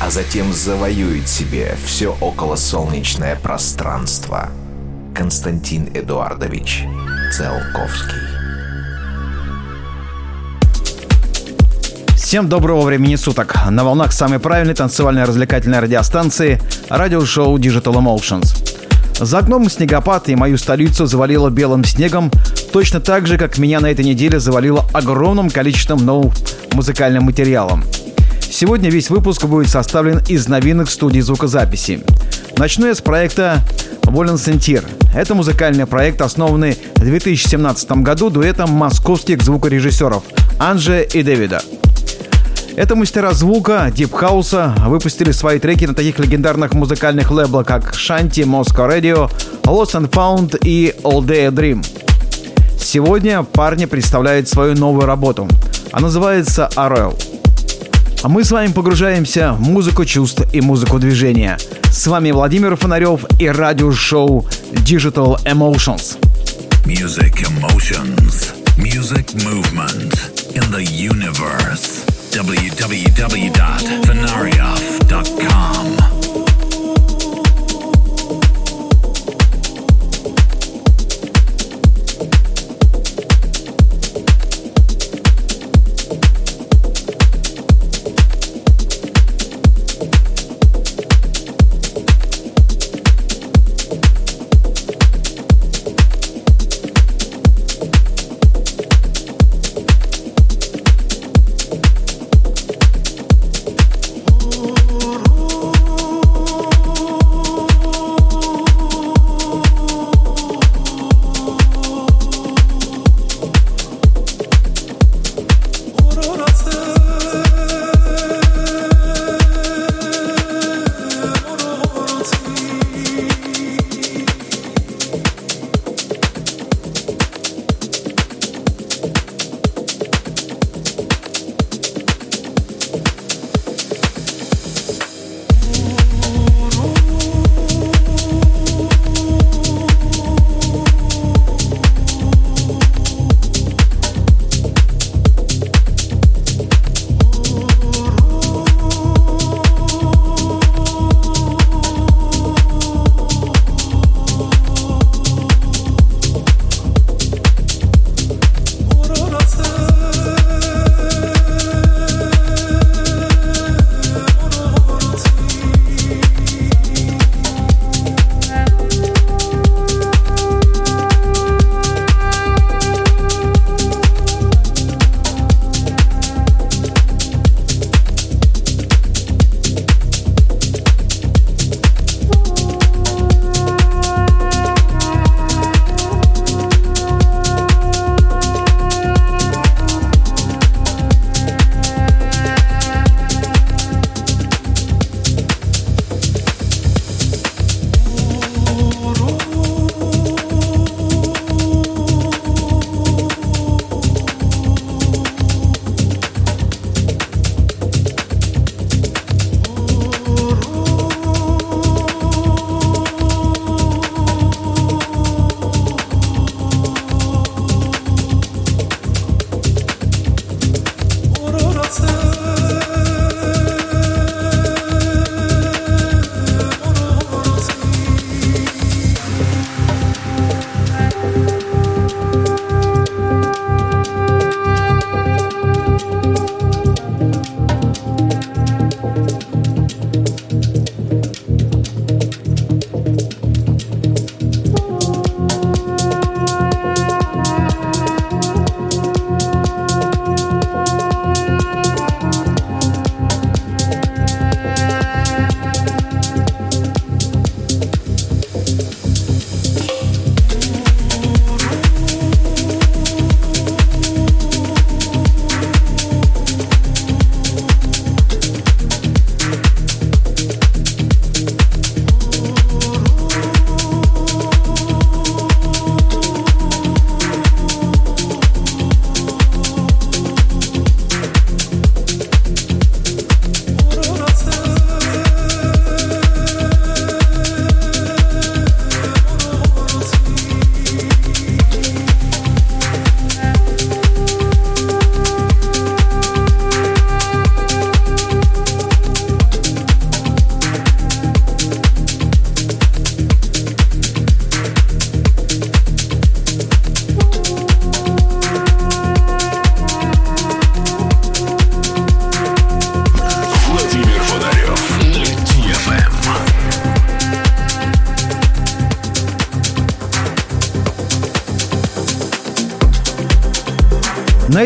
а затем завоюет себе все околосолнечное пространство. Константин Эдуардович Циолковский. Всем доброго времени суток. На волнах самой правильной танцевальной развлекательной радиостанции радиошоу Digital Emotions. За окном снегопад и мою столицу завалило белым снегом, точно так же, как меня на этой неделе завалило огромным количеством новым музыкальным материалом. Сегодня весь выпуск будет составлен из новинок студии звукозаписи. Начну я с проекта Волен. Это музыкальный проект, основанный в 2017 году дуэтом московских звукорежиссеров Анже и Дэвида. Это мастера звука, дипхауса выпустили свои треки на таких легендарных музыкальных лейблах, как Shanti, Moscow Radio, Lost and Found и All Day Dream. Сегодня парни представляют свою новую работу. Она называется Arrow. А мы с вами погружаемся в музыку чувств и музыку движения. С вами Владимир Фонарев и радиошоу Digital Emotions. Music Emotions. Music Movement in the Universe. www.fenarioff.com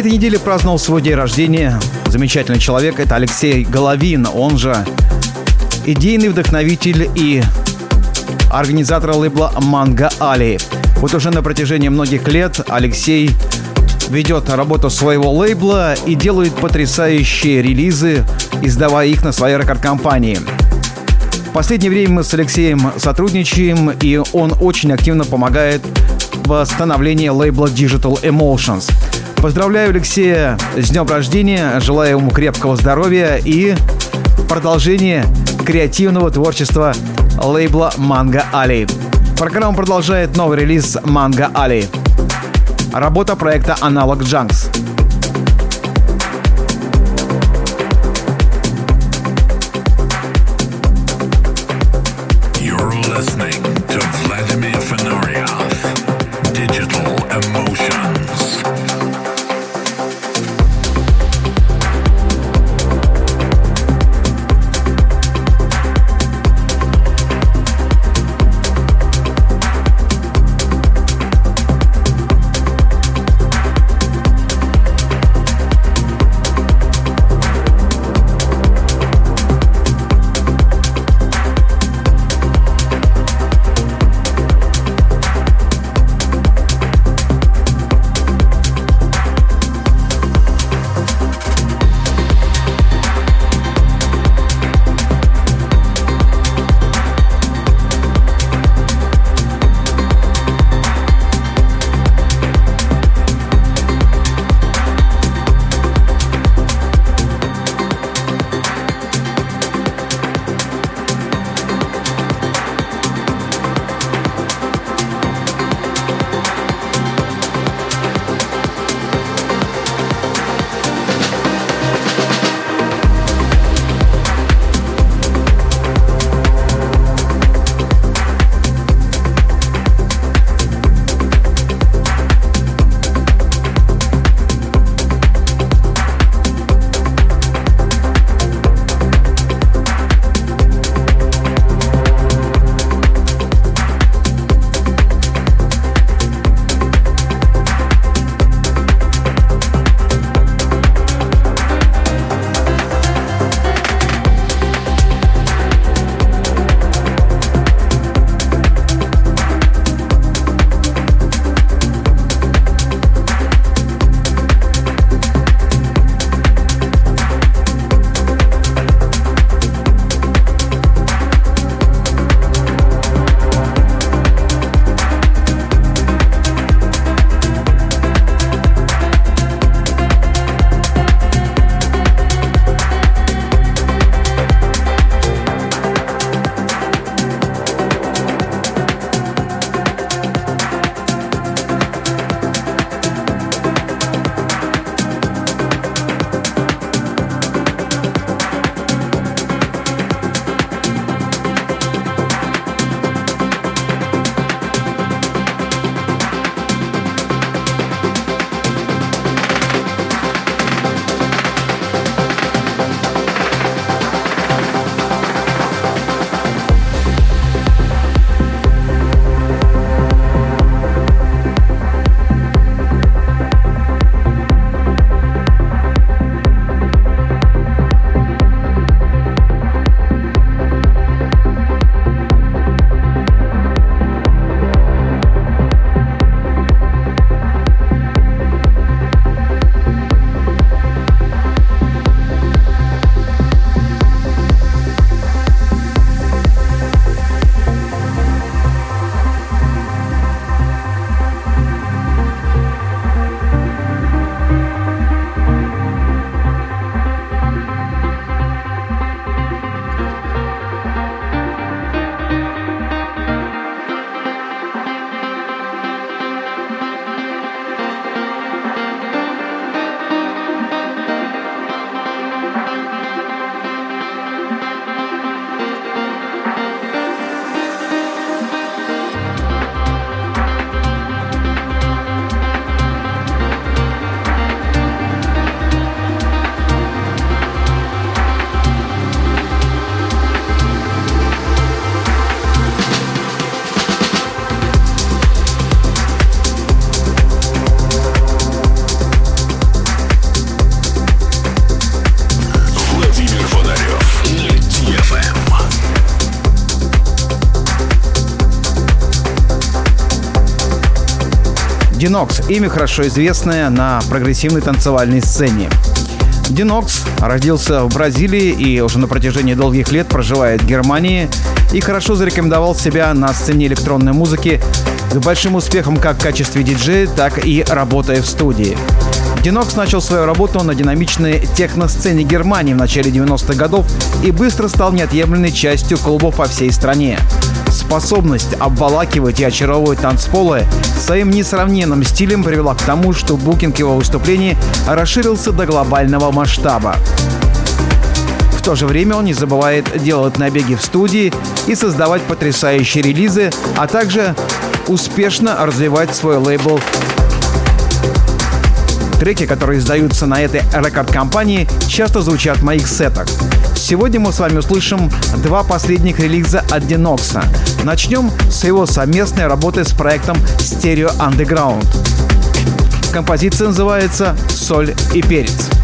этой неделе праздновал свой день рождения замечательный человек. Это Алексей Головин, он же идейный вдохновитель и организатор лейбла «Манго Али». Вот уже на протяжении многих лет Алексей ведет работу своего лейбла и делает потрясающие релизы, издавая их на своей рекорд-компании. В последнее время мы с Алексеем сотрудничаем, и он очень активно помогает в становлении лейбла Digital Emotions. Поздравляю Алексея с днем рождения, желаю ему крепкого здоровья и продолжения креативного творчества лейбла Манго Али. Программа продолжает новый релиз Манго Али. Работа проекта Analog Junks. Динокс, имя хорошо известное на прогрессивной танцевальной сцене. Динокс родился в Бразилии и уже на протяжении долгих лет проживает в Германии и хорошо зарекомендовал себя на сцене электронной музыки с большим успехом как в качестве диджея, так и работая в студии. Динокс начал свою работу на динамичной техносцене Германии в начале 90-х годов и быстро стал неотъемлемой частью клубов по всей стране. Способность обволакивать и очаровывать танцполы своим несравненным стилем привела к тому, что букинг его выступлений расширился до глобального масштаба. В то же время он не забывает делать набеги в студии и создавать потрясающие релизы, а также успешно развивать свой лейбл Треки, которые издаются на этой рекорд-компании, часто звучат в моих сетах. Сегодня мы с вами услышим два последних релиза от Динокса. Начнем с его совместной работы с проектом Stereo Underground. Композиция называется «Соль и перец».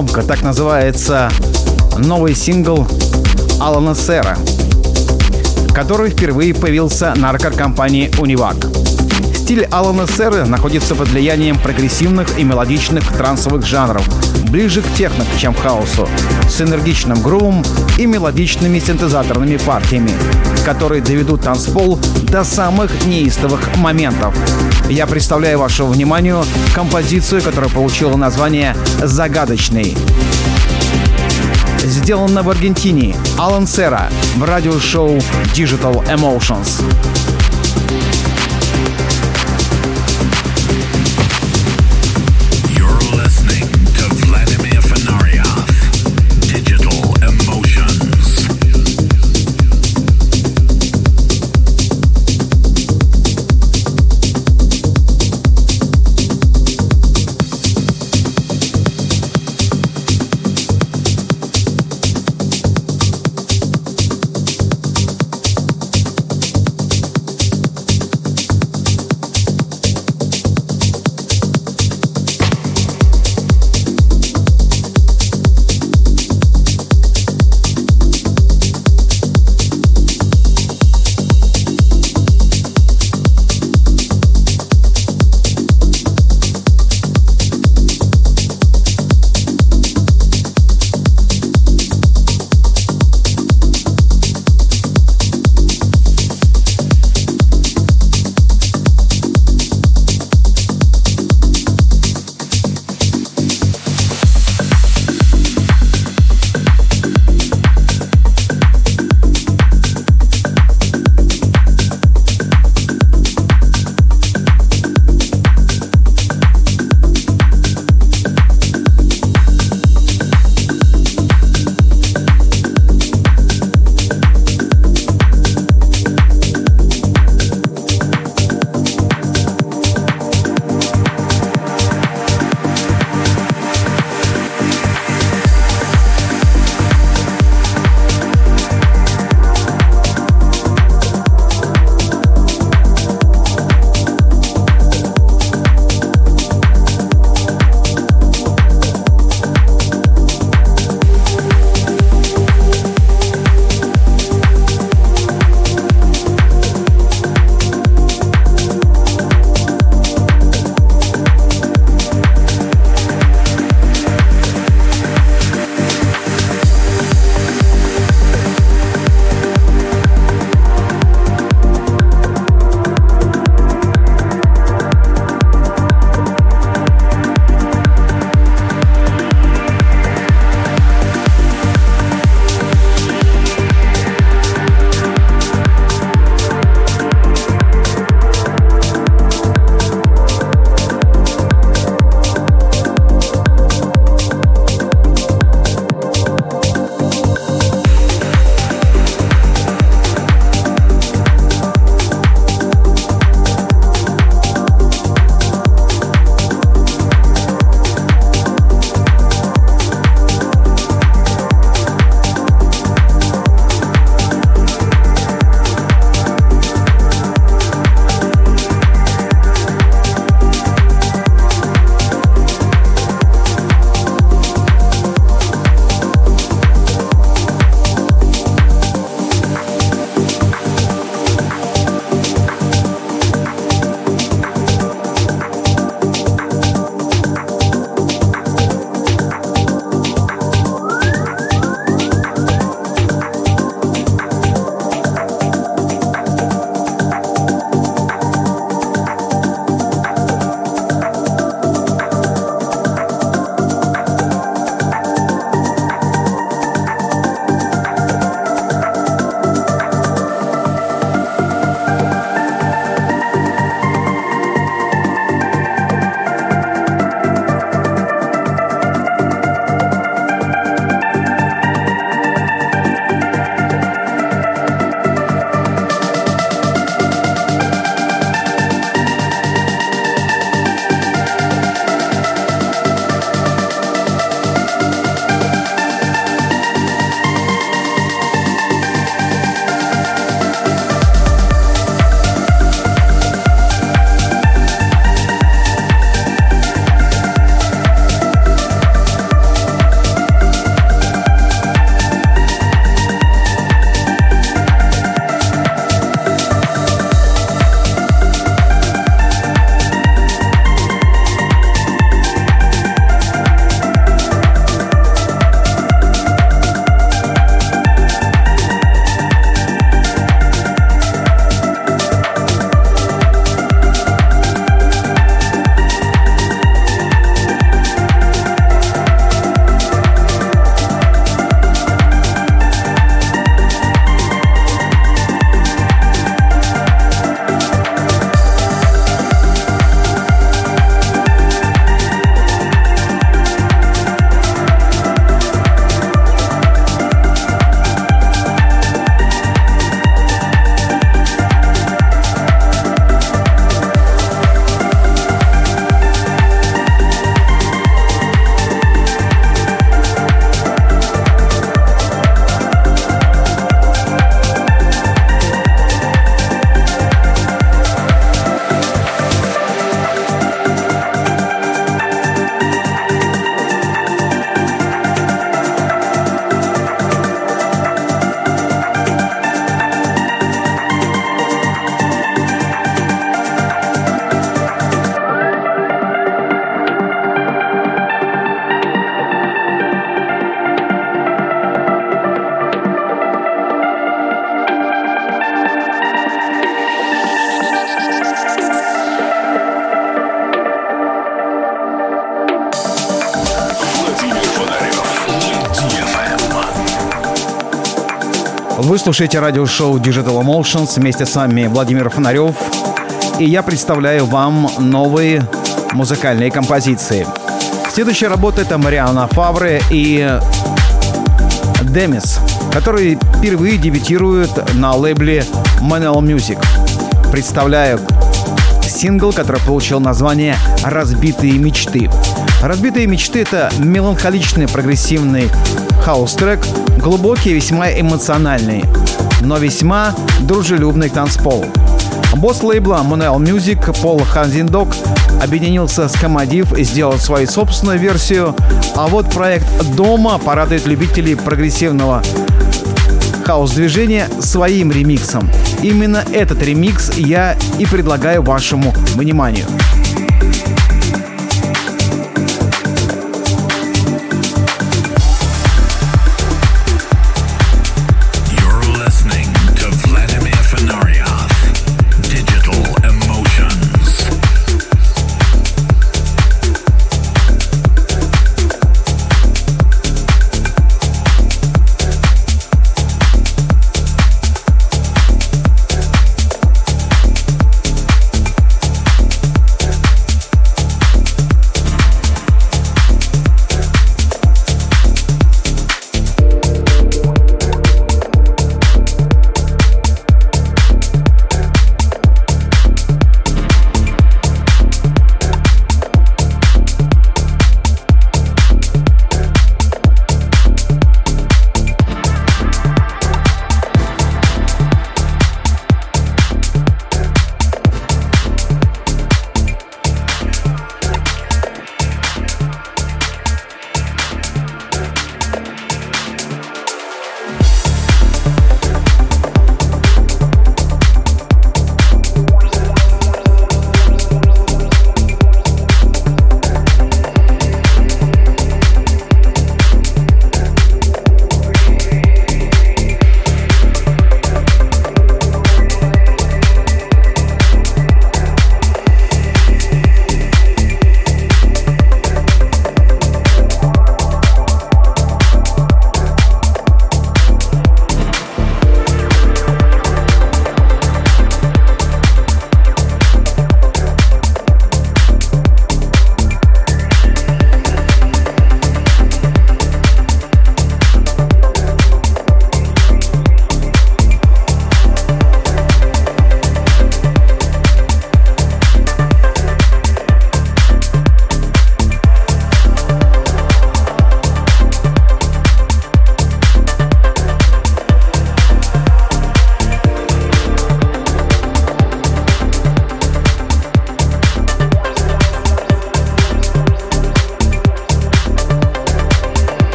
Головоломка, так называется новый сингл Алана Сера, который впервые появился на компании Унивак. Стиль Алана Сера находится под влиянием прогрессивных и мелодичных трансовых жанров, ближе к техно, чем к хаосу, с энергичным грувом и мелодичными синтезаторными партиями, которые доведут танцпол до самых неистовых моментов. Я представляю вашему вниманию композицию, которая получила название «Загадочный» сделана в Аргентине. Алан Сера в радиошоу Digital Emotions. Слушаете радиошоу Digital Emotions вместе с вами Владимир Фонарев. И я представляю вам новые музыкальные композиции. Следующая работа это Мариана Фавре и Демис, которые впервые дебютируют на лейбле Manel Music. Представляю сингл, который получил название «Разбитые мечты». «Разбитые мечты» — это меланхоличный прогрессивный хаус-трек, глубокий и весьма эмоциональный, но весьма дружелюбный танцпол. Босс лейбла Manual Music Пол Хазендонк объединился с Комодив и сделал свою собственную версию, а вот проект «Дома» порадует любителей прогрессивного хаус-движения своим ремиксом. Именно этот ремикс я и предлагаю вашему вниманию.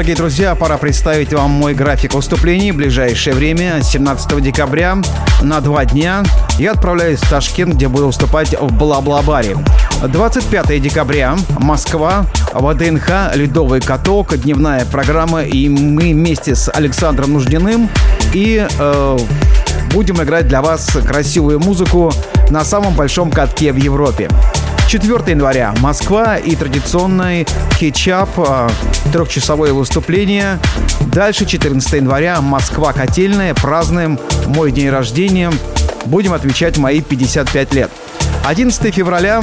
Дорогие друзья, пора представить вам мой график выступлений в ближайшее время, 17 декабря, на два дня. Я отправляюсь в Ташкент, где буду выступать в Бла-Бла-Баре. 25 декабря, Москва, ВДНХ, Ледовый каток, дневная программа, и мы вместе с Александром Нуждиным и э, будем играть для вас красивую музыку на самом большом катке в Европе. 4 января Москва и традиционный кетчап, а, трехчасовое выступление. Дальше 14 января Москва Котельная, празднуем мой день рождения. Будем отмечать мои 55 лет. 11 февраля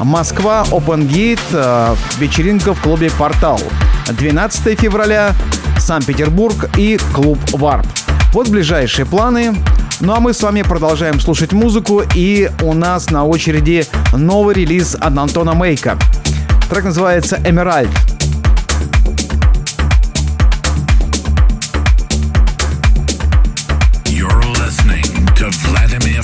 Москва Open Gate, а, вечеринка в клубе «Портал». 12 февраля Санкт-Петербург и клуб «Варп». Вот ближайшие планы. Ну а мы с вами продолжаем слушать музыку, и у нас на очереди новый релиз от Антона Мейка. Трек называется «Эмеральд». You're listening to Vladimir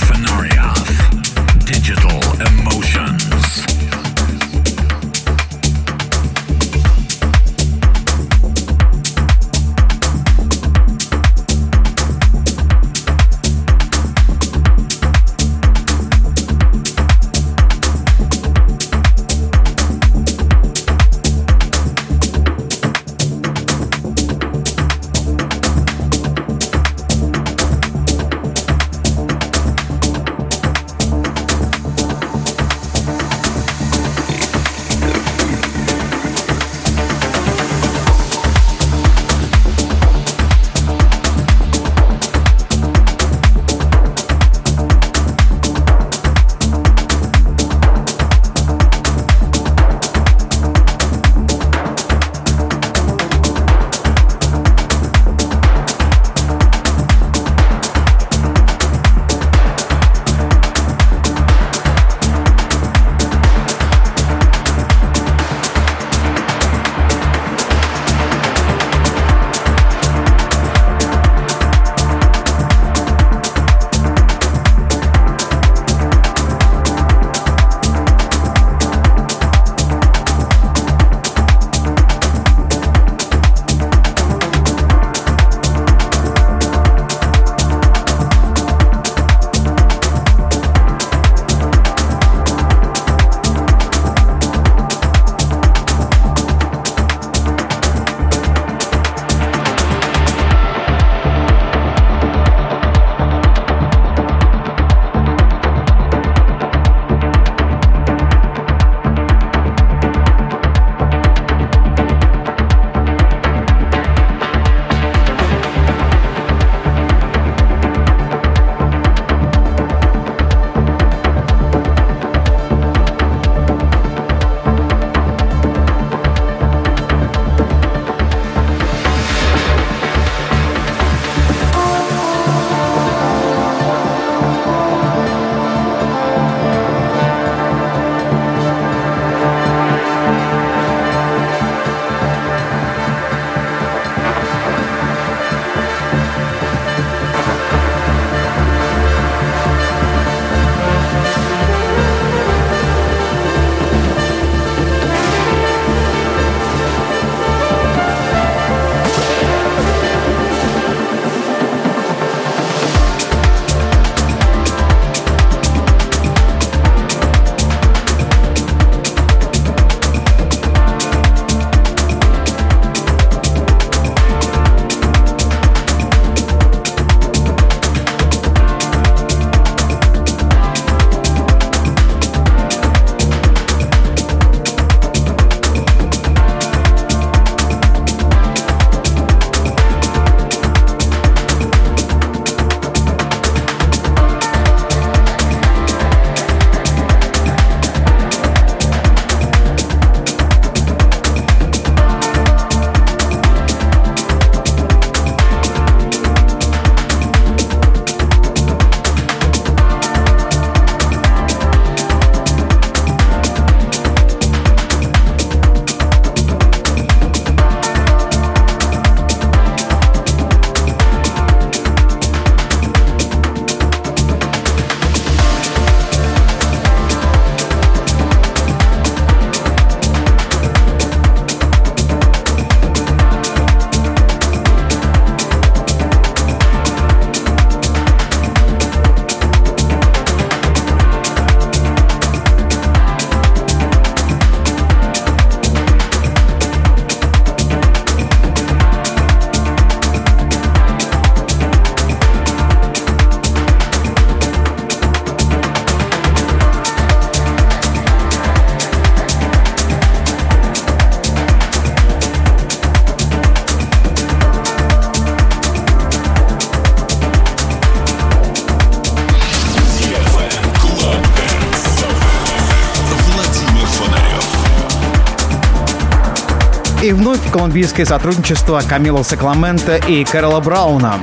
колумбийское сотрудничество Камила Сакламента и Кэрола Брауна.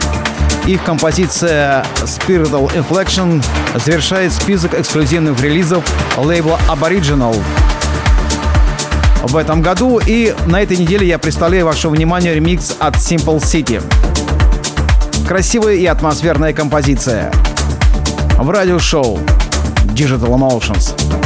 Их композиция Spiritual Inflection завершает список эксклюзивных релизов лейбла Aboriginal в этом году. И на этой неделе я представляю вашему вниманию ремикс от Simple City. Красивая и атмосферная композиция. В радиошоу Digital Emotions.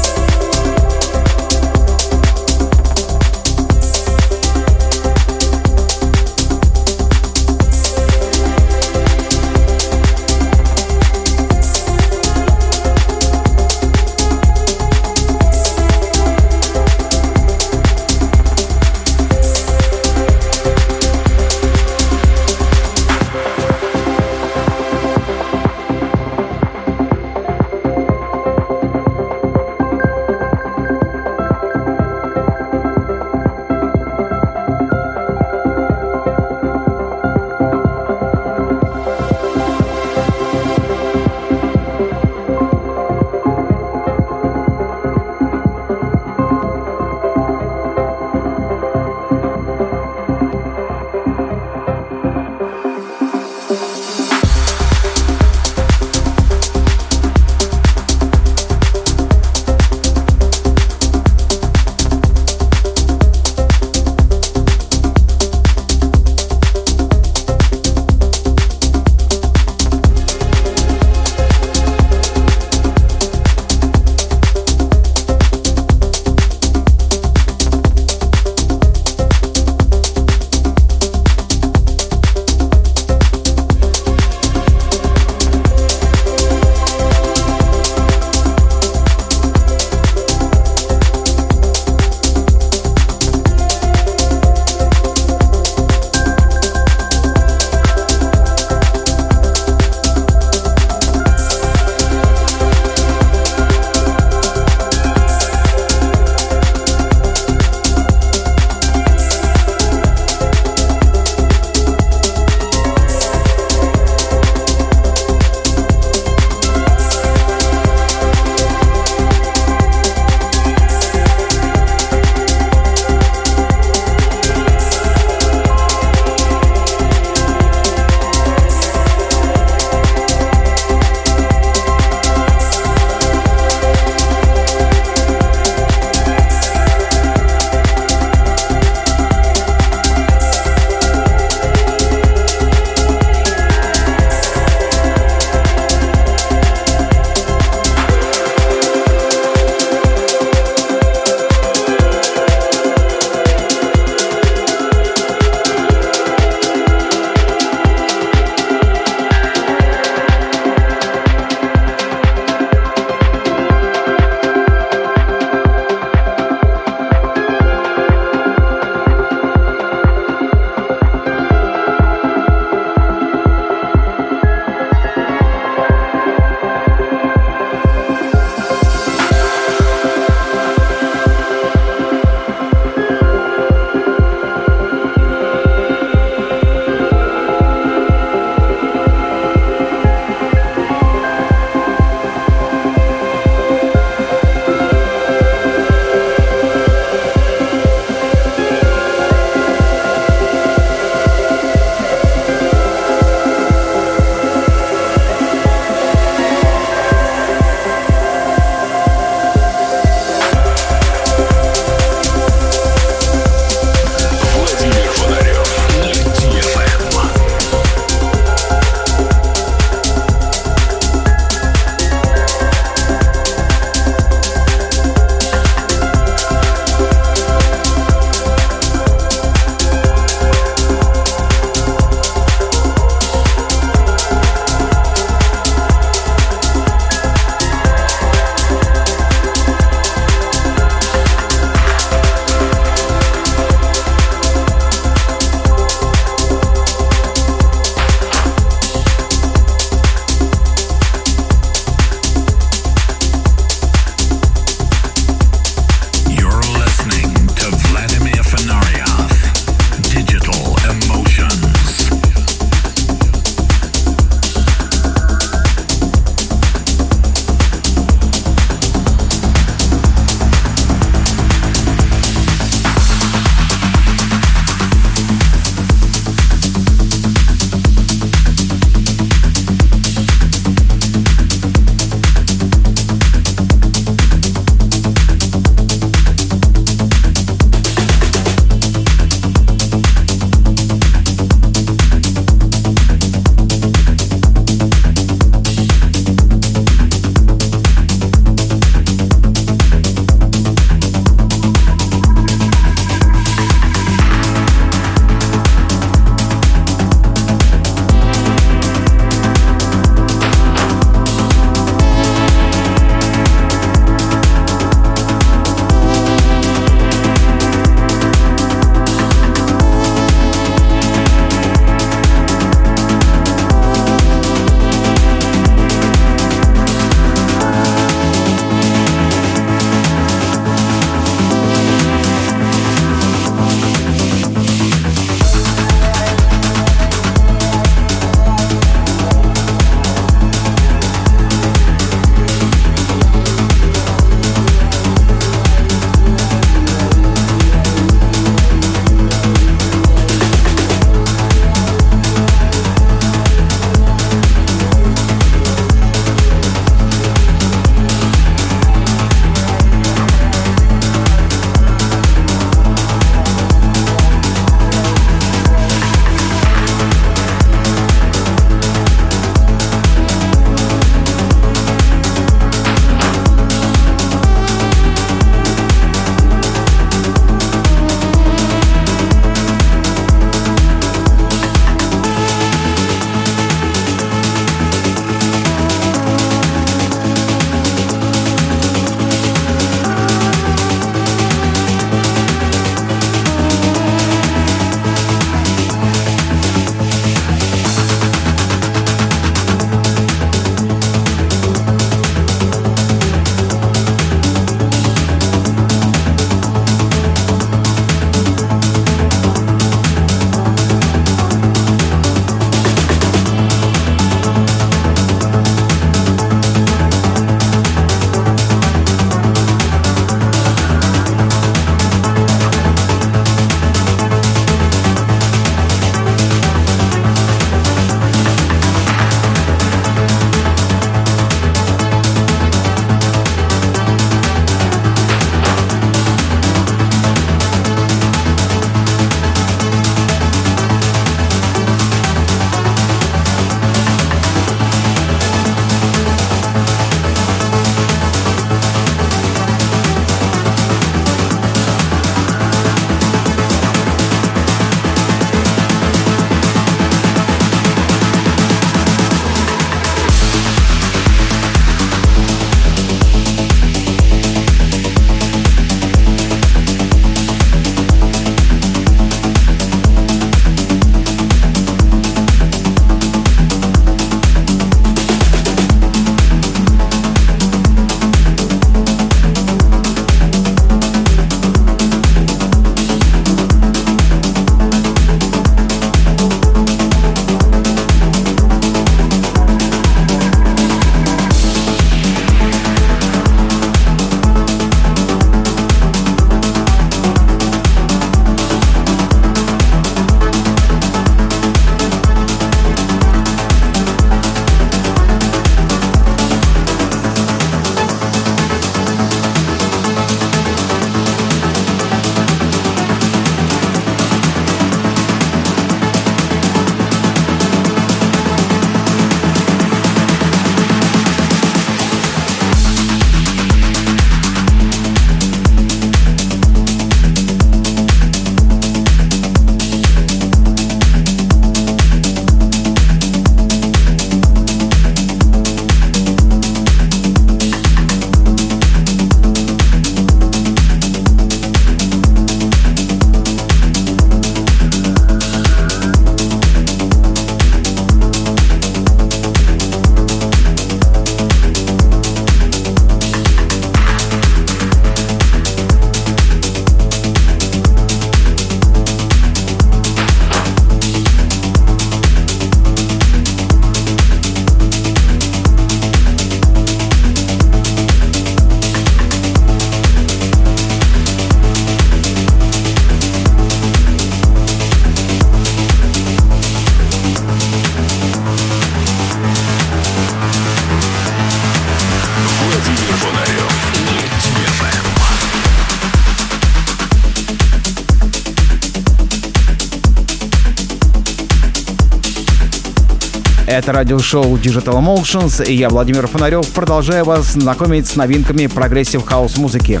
Это радиошоу Digital Emotions, и я, Владимир Фонарев, продолжаю вас знакомить с новинками progressive house музыки.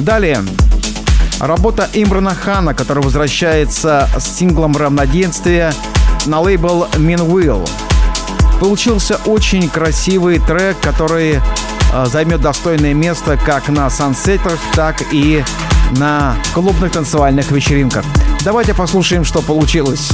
Далее. Работа Имрана Хана, который возвращается с синглом «Равноденствие» на лейбл Will. Получился очень красивый трек, который э, займет достойное место как на sunset ах, так и на клубных танцевальных вечеринках. Давайте послушаем, что получилось.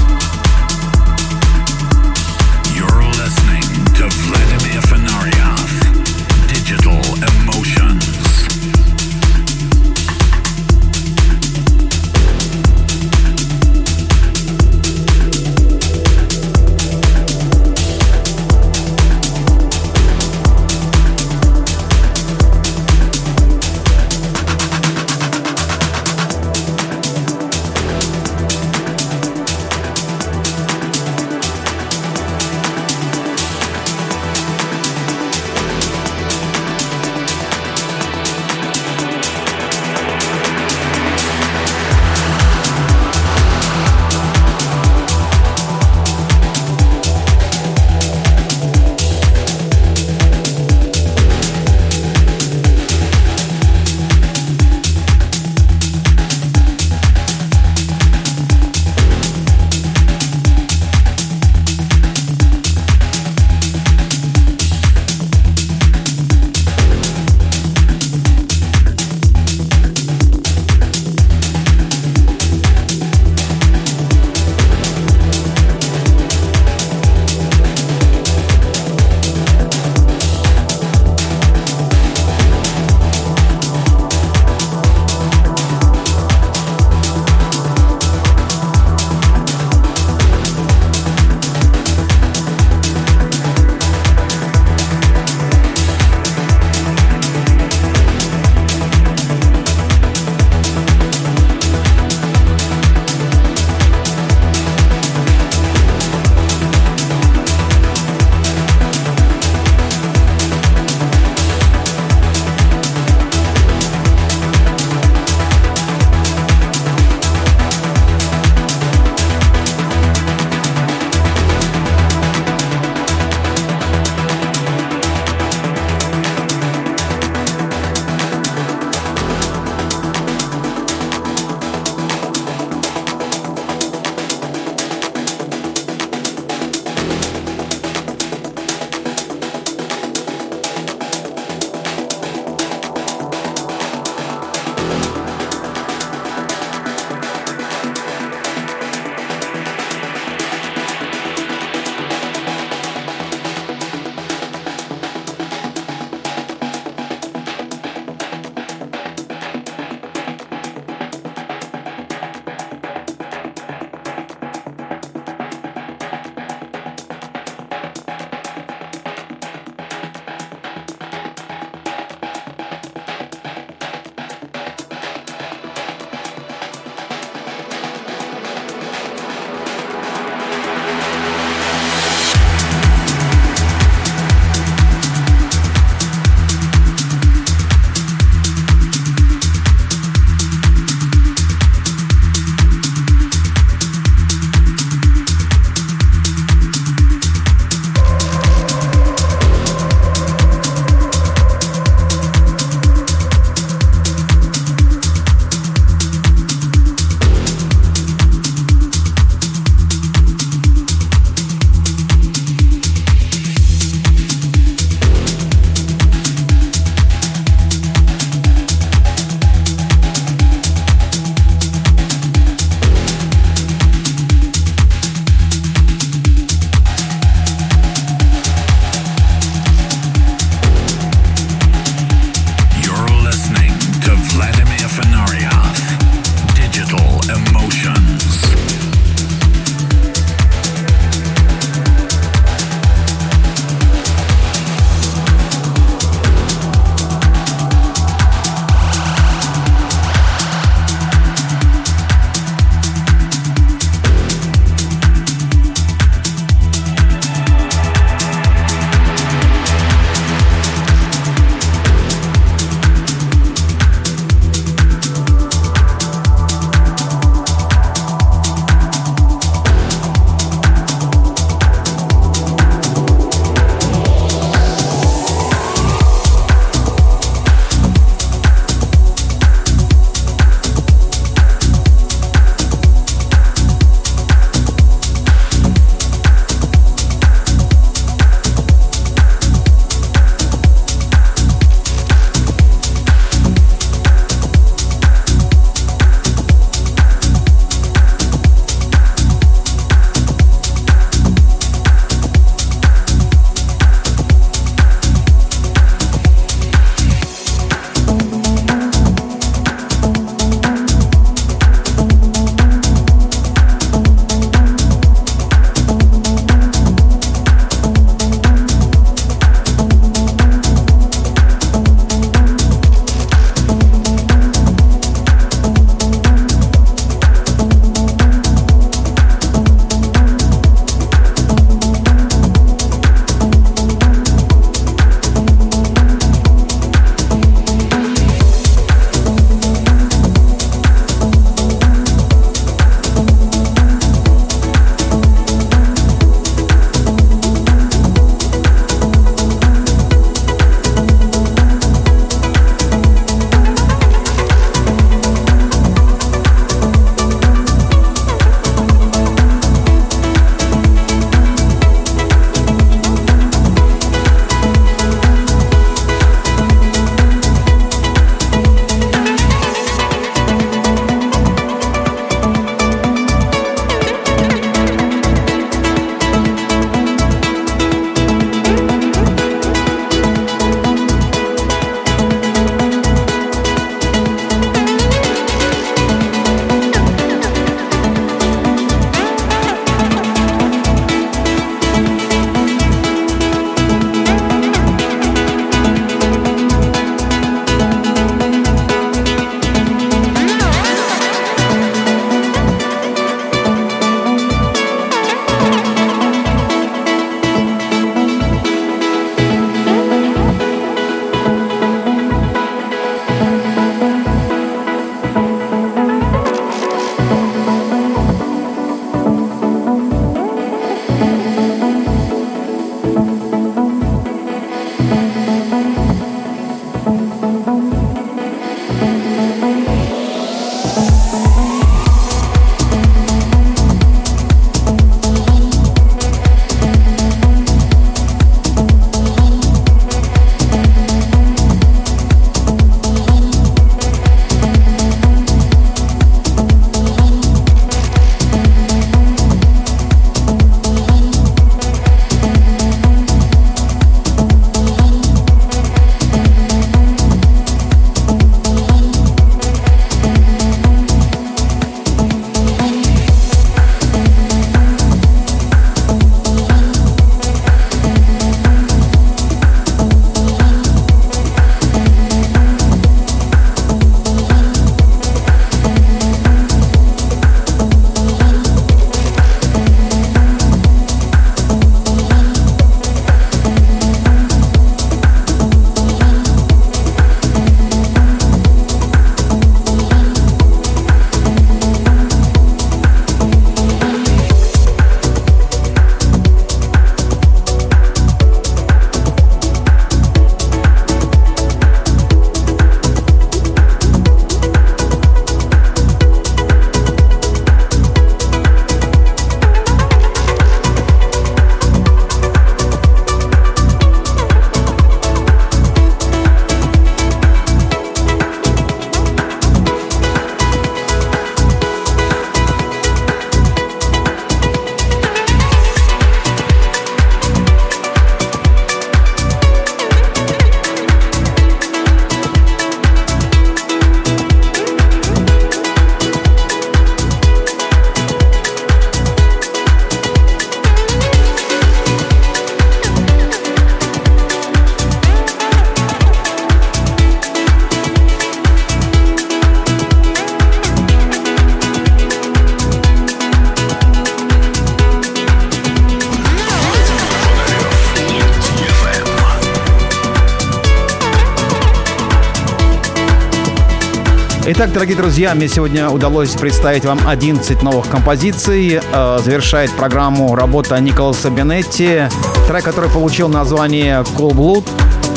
Дорогие друзья, мне сегодня удалось представить вам 11 новых композиций. Э, завершает программу работа Николаса Бенетти, трек, который получил название Cool Blood.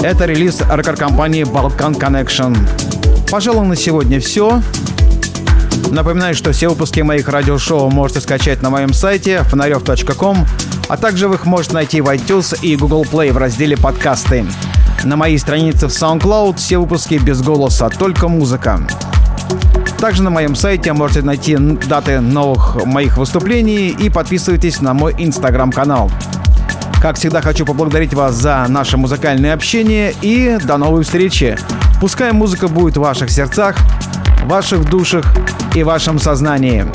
Это релиз рекорд-компании Balkan Connection. Пожалуй, на сегодня все. Напоминаю, что все выпуски моих радиошоу можете скачать на моем сайте фонарев.ком, а также вы их можете найти в iTunes и Google Play в разделе «Подкасты». На моей странице в SoundCloud все выпуски без голоса, только музыка. Также на моем сайте можете найти даты новых моих выступлений и подписывайтесь на мой инстаграм-канал. Как всегда, хочу поблагодарить вас за наше музыкальное общение и до новой встречи. Пускай музыка будет в ваших сердцах, ваших душах и вашем сознании.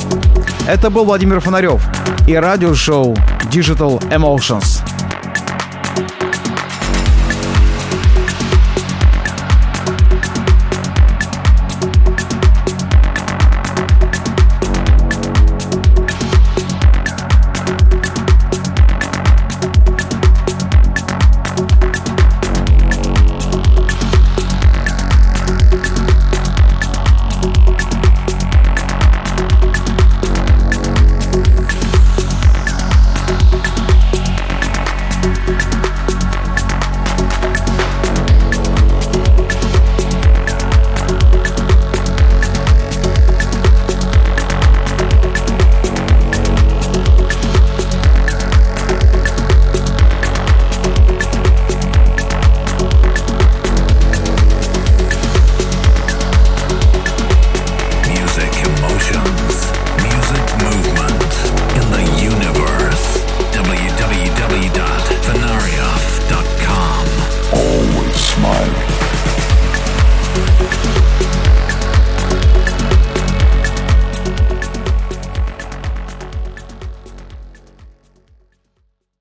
Это был Владимир Фонарев и радиошоу Digital Emotions.